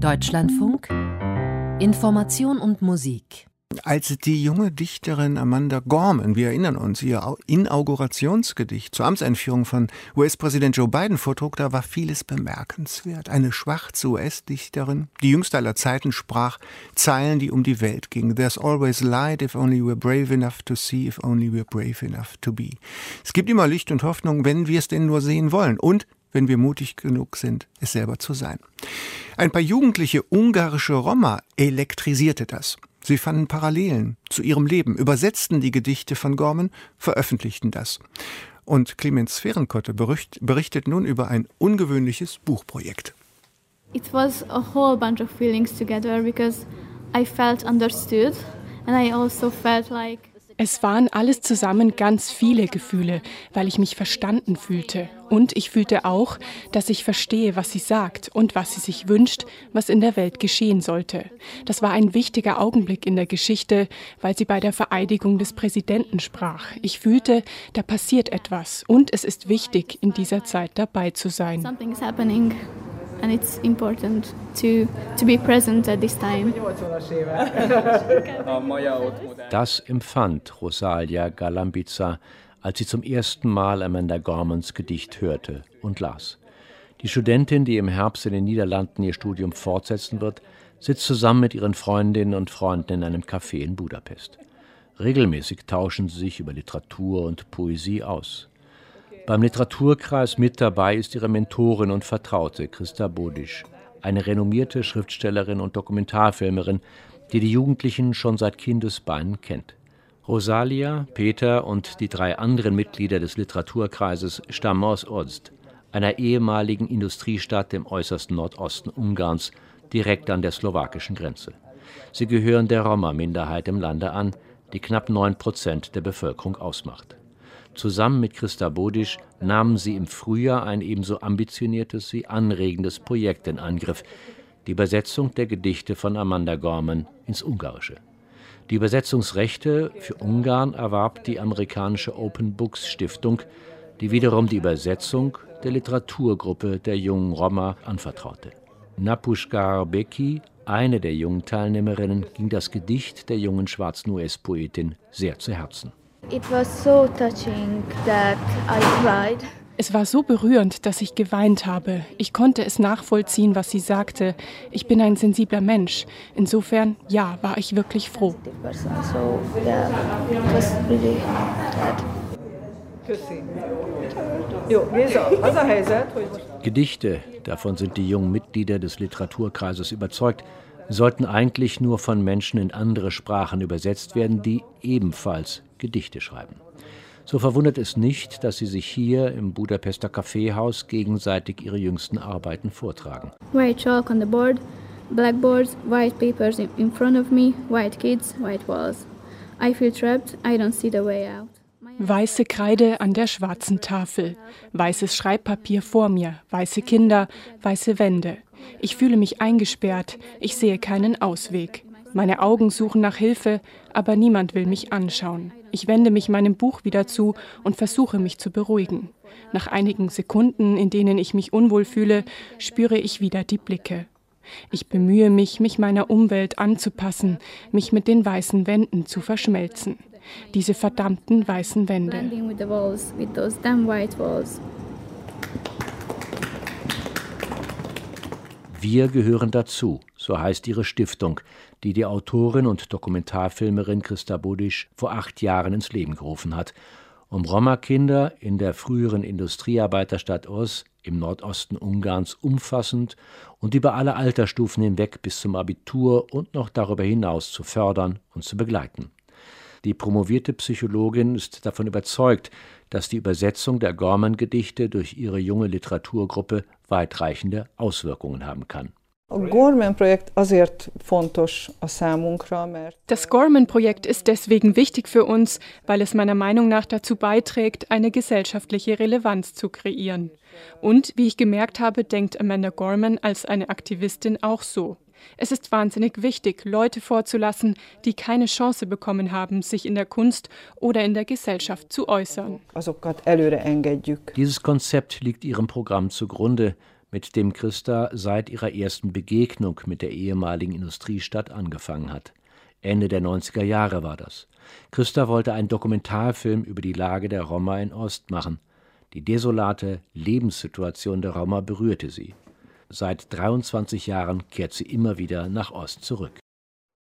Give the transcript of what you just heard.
Deutschlandfunk Information und Musik als die junge Dichterin Amanda Gorman, wir erinnern uns, ihr Inaugurationsgedicht zur Amtseinführung von US-Präsident Joe Biden vortrug, da war vieles bemerkenswert. Eine schwarze US-Dichterin, die jüngste aller Zeiten, sprach Zeilen, die um die Welt gingen. There's always light if only we're brave enough to see, if only we're brave enough to be. Es gibt immer Licht und Hoffnung, wenn wir es denn nur sehen wollen. Und wenn wir mutig genug sind, es selber zu sein. Ein paar jugendliche ungarische Roma elektrisierte das. Sie fanden Parallelen zu ihrem Leben, übersetzten die Gedichte von Gorman, veröffentlichten das. Und Clemens Ferenkotte berichtet nun über ein ungewöhnliches Buchprojekt. It was a whole bunch of feelings together because I felt understood and I also felt like es waren alles zusammen ganz viele Gefühle, weil ich mich verstanden fühlte. Und ich fühlte auch, dass ich verstehe, was sie sagt und was sie sich wünscht, was in der Welt geschehen sollte. Das war ein wichtiger Augenblick in der Geschichte, weil sie bei der Vereidigung des Präsidenten sprach. Ich fühlte, da passiert etwas und es ist wichtig, in dieser Zeit dabei zu sein. Something's happening and it's important to, to be present at this time. Das empfand Rosalia Galambiza, als sie zum ersten Mal Amanda Gormans Gedicht hörte und las. Die Studentin, die im Herbst in den Niederlanden ihr Studium fortsetzen wird, sitzt zusammen mit ihren Freundinnen und Freunden in einem Café in Budapest. Regelmäßig tauschen sie sich über Literatur und Poesie aus. Beim Literaturkreis mit dabei ist ihre Mentorin und Vertraute Christa Bodisch, eine renommierte Schriftstellerin und Dokumentarfilmerin, die die Jugendlichen schon seit Kindesbeinen kennt. Rosalia, Peter und die drei anderen Mitglieder des Literaturkreises stammen aus Ozd, einer ehemaligen Industriestadt im äußersten Nordosten Ungarns, direkt an der slowakischen Grenze. Sie gehören der Roma-Minderheit im Lande an, die knapp neun Prozent der Bevölkerung ausmacht. Zusammen mit Christa Bodisch nahmen sie im Frühjahr ein ebenso ambitioniertes wie anregendes Projekt in Angriff, die Übersetzung der Gedichte von Amanda Gorman ins Ungarische. Die Übersetzungsrechte für Ungarn erwarb die amerikanische Open Books Stiftung, die wiederum die Übersetzung der Literaturgruppe der jungen Roma anvertraute. Napushkar Beki, eine der jungen Teilnehmerinnen, ging das Gedicht der jungen schwarzen US-Poetin sehr zu Herzen. Es war so berührend, dass ich geweint habe. Ich konnte es nachvollziehen, was sie sagte. Ich bin ein sensibler Mensch. Insofern, ja, war ich wirklich froh. Gedichte, davon sind die jungen Mitglieder des Literaturkreises überzeugt, sollten eigentlich nur von Menschen in andere Sprachen übersetzt werden, die ebenfalls Gedichte schreiben. So verwundert es nicht, dass sie sich hier im Budapester Kaffeehaus gegenseitig ihre jüngsten Arbeiten vortragen. White chalk on the board, blackboards, white papers in front of me, white kids, white walls. I feel trapped, I don't see the way out. Weiße Kreide an der schwarzen Tafel, weißes Schreibpapier vor mir, weiße Kinder, weiße Wände. Ich fühle mich eingesperrt, ich sehe keinen Ausweg. Meine Augen suchen nach Hilfe, aber niemand will mich anschauen. Ich wende mich meinem Buch wieder zu und versuche mich zu beruhigen. Nach einigen Sekunden, in denen ich mich unwohl fühle, spüre ich wieder die Blicke. Ich bemühe mich, mich meiner Umwelt anzupassen, mich mit den weißen Wänden zu verschmelzen. Diese verdammten weißen Wände. Wir gehören dazu, so heißt ihre Stiftung, die die Autorin und Dokumentarfilmerin Christa Budisch vor acht Jahren ins Leben gerufen hat, um Roma-Kinder in der früheren Industriearbeiterstadt Oss im Nordosten Ungarns umfassend und über alle Altersstufen hinweg bis zum Abitur und noch darüber hinaus zu fördern und zu begleiten. Die promovierte Psychologin ist davon überzeugt, dass die Übersetzung der Gorman-Gedichte durch ihre junge Literaturgruppe weitreichende Auswirkungen haben kann. Das Gorman-Projekt ist deswegen wichtig für uns, weil es meiner Meinung nach dazu beiträgt, eine gesellschaftliche Relevanz zu kreieren. Und wie ich gemerkt habe, denkt Amanda Gorman als eine Aktivistin auch so. Es ist wahnsinnig wichtig, Leute vorzulassen, die keine Chance bekommen haben, sich in der Kunst oder in der Gesellschaft zu äußern. Dieses Konzept liegt ihrem Programm zugrunde, mit dem Christa seit ihrer ersten Begegnung mit der ehemaligen Industriestadt angefangen hat. Ende der 90er Jahre war das. Christa wollte einen Dokumentarfilm über die Lage der Roma in Ost machen. Die desolate Lebenssituation der Roma berührte sie. Seit 23 Jahren kehrt sie immer wieder nach Ost zurück.